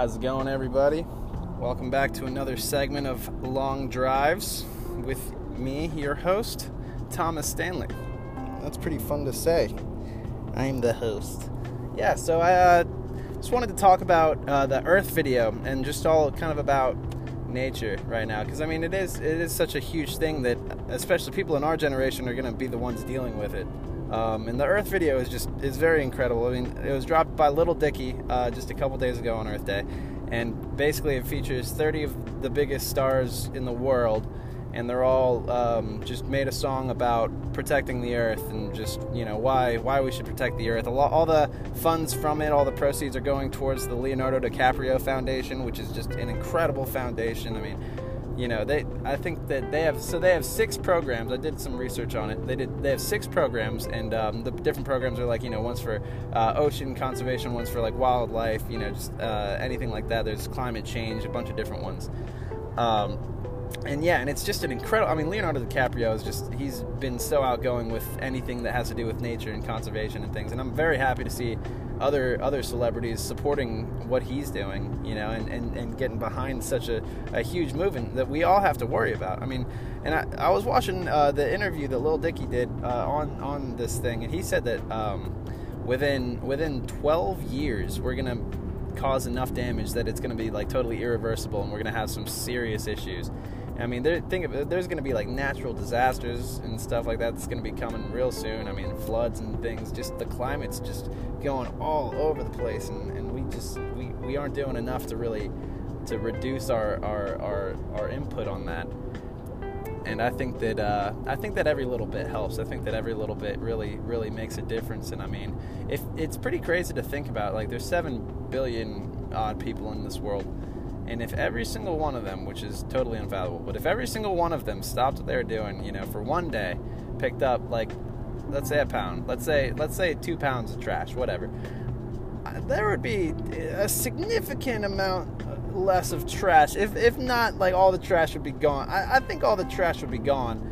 How's it going, everybody? Welcome back to another segment of Long Drives with me, your host, Thomas Stanley. That's pretty fun to say. I'm the host. Yeah, so I uh, just wanted to talk about uh, the Earth video and just all kind of about nature right now because I mean it is it is such a huge thing that especially people in our generation are going to be the ones dealing with it. Um, and the Earth video is just is very incredible. I mean, it was dropped by Lil Dicky uh, just a couple days ago on Earth Day, and basically it features 30 of the biggest stars in the world, and they're all um, just made a song about protecting the Earth and just you know why why we should protect the Earth. Lot, all the funds from it, all the proceeds are going towards the Leonardo DiCaprio Foundation, which is just an incredible foundation. I mean you know they i think that they have so they have six programs. I did some research on it. They did they have six programs and um, the different programs are like you know one's for uh, ocean conservation one's for like wildlife you know just uh, anything like that. There's climate change a bunch of different ones. Um, and yeah, and it's just an incredible. I mean, Leonardo DiCaprio is just—he's been so outgoing with anything that has to do with nature and conservation and things. And I'm very happy to see other other celebrities supporting what he's doing, you know, and, and, and getting behind such a, a huge movement that we all have to worry about. I mean, and I, I was watching uh, the interview that Lil Dicky did uh, on on this thing, and he said that um, within within 12 years we're gonna cause enough damage that it's gonna be like totally irreversible, and we're gonna have some serious issues. I mean, think of, there's going to be like natural disasters and stuff like that that's going to be coming real soon. I mean, floods and things. Just the climate's just going all over the place, and, and we just we, we aren't doing enough to really to reduce our our, our, our input on that. And I think that uh, I think that every little bit helps. I think that every little bit really really makes a difference. And I mean, if it's pretty crazy to think about, like there's seven billion odd people in this world and if every single one of them, which is totally unfathomable, but if every single one of them stopped what they were doing, you know, for one day, picked up like, let's say a pound, let's say let's say two pounds of trash, whatever, uh, there would be a significant amount less of trash. If if not, like all the trash would be gone. I, I think all the trash would be gone.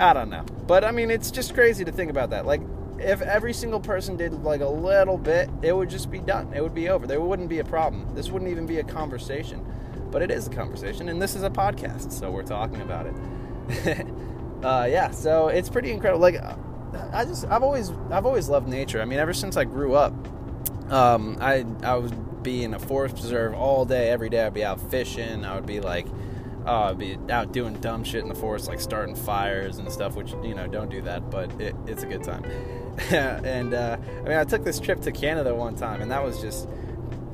I don't know, but I mean, it's just crazy to think about that. Like if every single person did like a little bit, it would just be done. It would be over. There wouldn't be a problem. This wouldn't even be a conversation. But it is a conversation, and this is a podcast, so we're talking about it. uh, yeah, so it's pretty incredible. Like, I just, I've always, I've always loved nature. I mean, ever since I grew up, um, I, I would be in a forest preserve all day, every day. I'd be out fishing. I would be like, uh, I'd be out doing dumb shit in the forest, like starting fires and stuff. Which you know, don't do that, but it, it's a good time. and uh, I mean, I took this trip to Canada one time, and that was just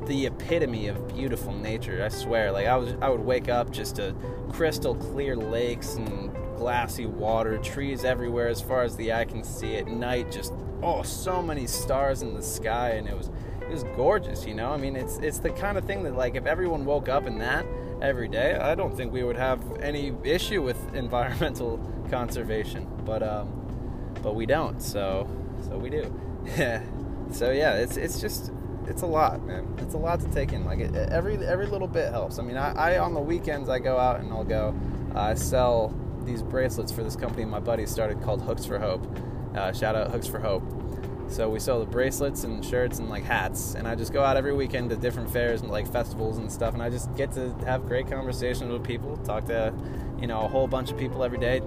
the epitome of beautiful nature. I swear, like I was, I would wake up just to crystal clear lakes and glassy water, trees everywhere as far as the eye can see. At night, just oh, so many stars in the sky, and it was, it was gorgeous. You know, I mean, it's it's the kind of thing that like if everyone woke up in that every day, I don't think we would have any issue with environmental conservation. But um, but we don't. So so we do. so yeah, it's it's just it's a lot, man. It's a lot to take in. Like it, every every little bit helps. I mean, I, I, on the weekends I go out and I'll go. Uh, I sell these bracelets for this company my buddy started called Hooks for Hope. Uh, shout out Hooks for Hope. So we sell the bracelets and shirts and like hats, and I just go out every weekend to different fairs and like festivals and stuff, and I just get to have great conversations with people, talk to, you know, a whole bunch of people every day,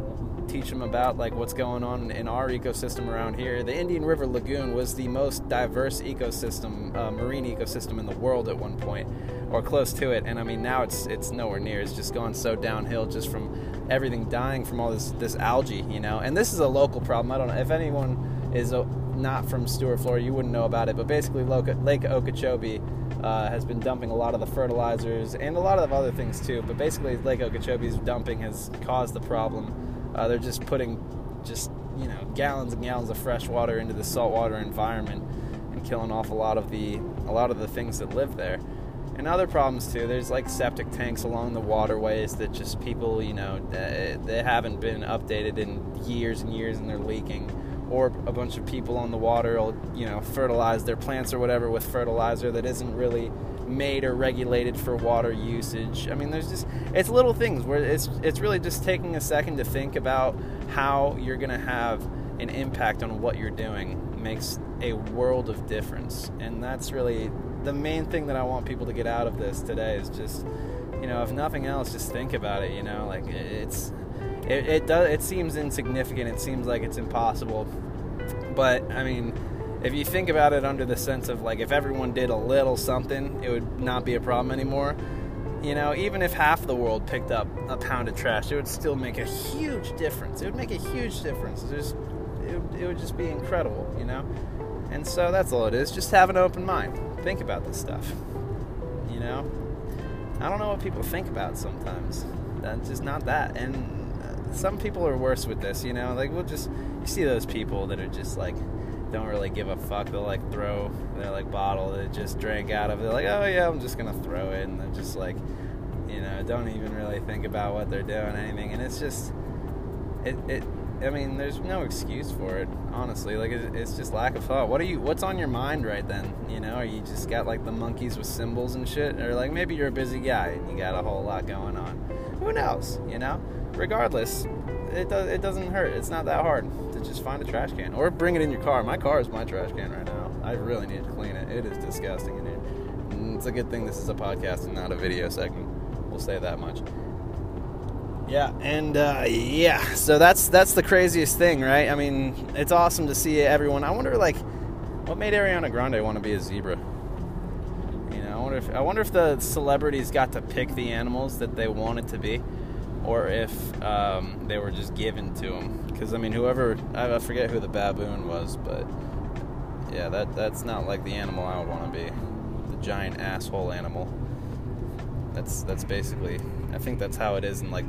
teach them about like what's going on in our ecosystem around here. The Indian River Lagoon was the most diverse ecosystem, uh, marine ecosystem in the world at one point, or close to it. And I mean now it's it's nowhere near. It's just gone so downhill just from everything dying from all this this algae, you know. And this is a local problem. I don't know if anyone is uh, not from Stuart, Florida, you wouldn't know about it. But basically, Lake Okeechobee. Uh, has been dumping a lot of the fertilizers and a lot of other things too. But basically, Lake Okeechobee's dumping has caused the problem uh, they're just putting just you know gallons and gallons of fresh water into the saltwater environment and killing off a lot of the a lot of the things that live there. And other problems too. There's like septic tanks along the waterways that just people, you know, they haven't been updated in years and years, and they're leaking. Or a bunch of people on the water will, you know, fertilize their plants or whatever with fertilizer that isn't really made or regulated for water usage. I mean, there's just it's little things where it's it's really just taking a second to think about how you're going to have an impact on what you're doing makes a world of difference. And that's really the main thing that I want people to get out of this today is just, you know, if nothing else, just think about it. You know, like it's it, it does it seems insignificant. It seems like it's impossible, but I mean. If you think about it under the sense of like if everyone did a little something, it would not be a problem anymore you know, even if half the world picked up a pound of trash, it would still make a huge difference. It would make a huge difference. Just, it, it would just be incredible, you know? And so that's all it is. Just have an open mind. Think about this stuff. You know? I don't know what people think about sometimes. That's just not that. And some people are worse with this, you know? Like, we'll just, you see those people that are just like, don't really give a fuck. They'll like throw their like bottle they just drank out of. They're like, oh yeah, I'm just gonna throw it, and they're just like, you know, don't even really think about what they're doing, anything. And it's just, it, it. I mean, there's no excuse for it, honestly. Like, it, it's just lack of thought. What are you? What's on your mind right then? You know, are you just got like the monkeys with cymbals and shit, or like maybe you're a busy guy and you got a whole lot going on. Who knows? You know. Regardless, it does. It doesn't hurt. It's not that hard to just find a trash can or bring it in your car. My car is my trash can right now. I really need to clean it. It is disgusting in here. It's a good thing this is a podcast and not a video segment. We'll say that much. Yeah, and uh, yeah, so that's that's the craziest thing, right? I mean, it's awesome to see everyone. I wonder, like, what made Ariana Grande want to be a zebra? You know, I wonder if I wonder if the celebrities got to pick the animals that they wanted to be or if um, they were just given to them. Because I mean, whoever I forget who the baboon was, but yeah, that that's not like the animal I would want to be. The giant asshole animal. That's that's basically. I think that's how it is in like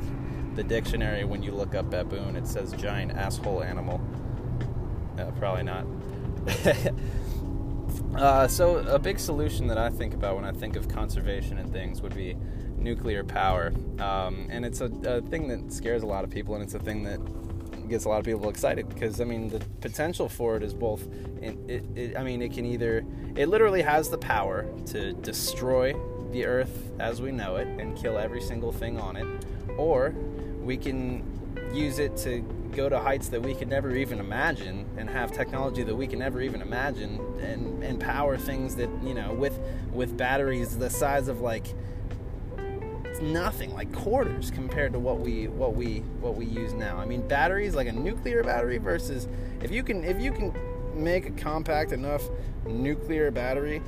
the dictionary when you look up baboon. It says giant asshole animal. Uh, probably not. uh, so a big solution that I think about when I think of conservation and things would be nuclear power. Um, and it's a, a, thing that scares a lot of people, and it's a thing that gets a lot of people excited because I mean the potential for it is both. It, it, it, I mean, it can either it literally has the power to destroy the Earth as we know it and kill every single thing on it, or we can use it to go to heights that we could never even imagine and have technology that we can never even imagine and, and power things that you know with with batteries the size of like nothing, like quarters compared to what we what we what we use now. I mean, batteries like a nuclear battery versus if you can if you can make a compact enough nuclear battery,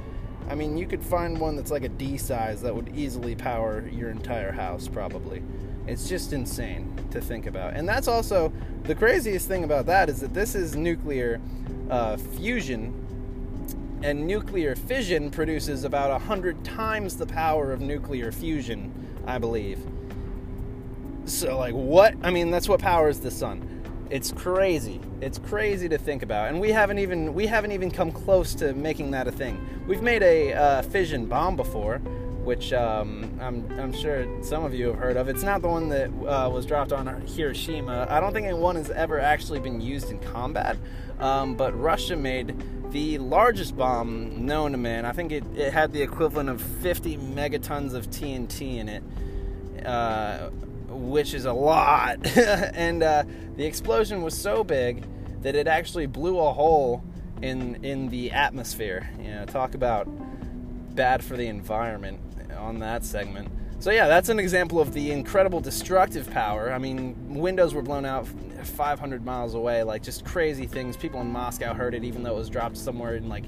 I mean, you could find one that's like a D size that would easily power your entire house probably. It's just insane to think about. And that's also the craziest thing about that is that this is nuclear uh, fusion and nuclear fission produces about a hundred times the power of nuclear fusion I believe. So, like, what? I mean, that's what powers the sun. It's crazy. It's crazy to think about, and we haven't even we haven't even come close to making that a thing. We've made a uh, fission bomb before, which um, I'm I'm sure some of you have heard of. It's not the one that uh, was dropped on Hiroshima. I don't think one has ever actually been used in combat, um, but Russia made the largest bomb known to man. I think it, it had the equivalent of 50 megatons of TNT in it, uh, which is a lot. and uh, the explosion was so big that it actually blew a hole in in the atmosphere. You know, talk about bad for the environment on that segment. So yeah, that's an example of the incredible destructive power. I mean, windows were blown out 500 miles away, like just crazy things. People in Moscow heard it, even though it was dropped somewhere in like,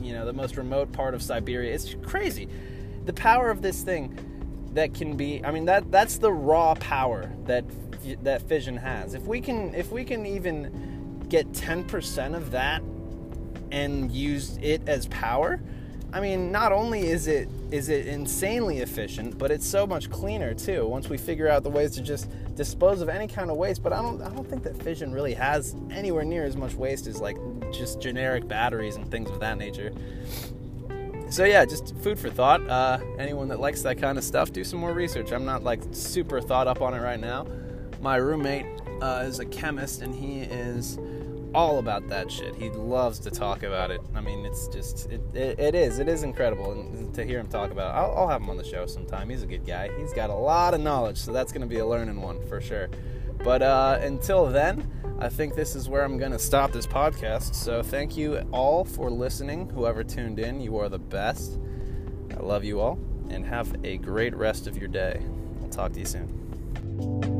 you know, the most remote part of Siberia. It's crazy. The power of this thing that can be. I mean, that that's the raw power that that fission has. If we can, if we can even get 10% of that and use it as power I mean, not only is it is it insanely efficient, but it's so much cleaner too. Once we figure out the ways to just dispose of any kind of waste, but I don't I don't think that fission really has anywhere near as much waste as like just generic batteries and things of that nature. So yeah, just food for thought. Uh, anyone that likes that kind of stuff, do some more research. I'm not like super thought up on it right now. My roommate uh, is a chemist, and he is all about that shit. He loves to talk about it. I mean, it's just it, it, it is it is incredible to hear him talk about. It. I'll, I'll have him on the show sometime. He's a good guy. He's got a lot of knowledge, so that's going to be a learning one for sure. But uh, until then, I think this is where I'm going to stop this podcast. So thank you all for listening. Whoever tuned in, you are the best. I love you all and have a great rest of your day. I'll talk to you soon.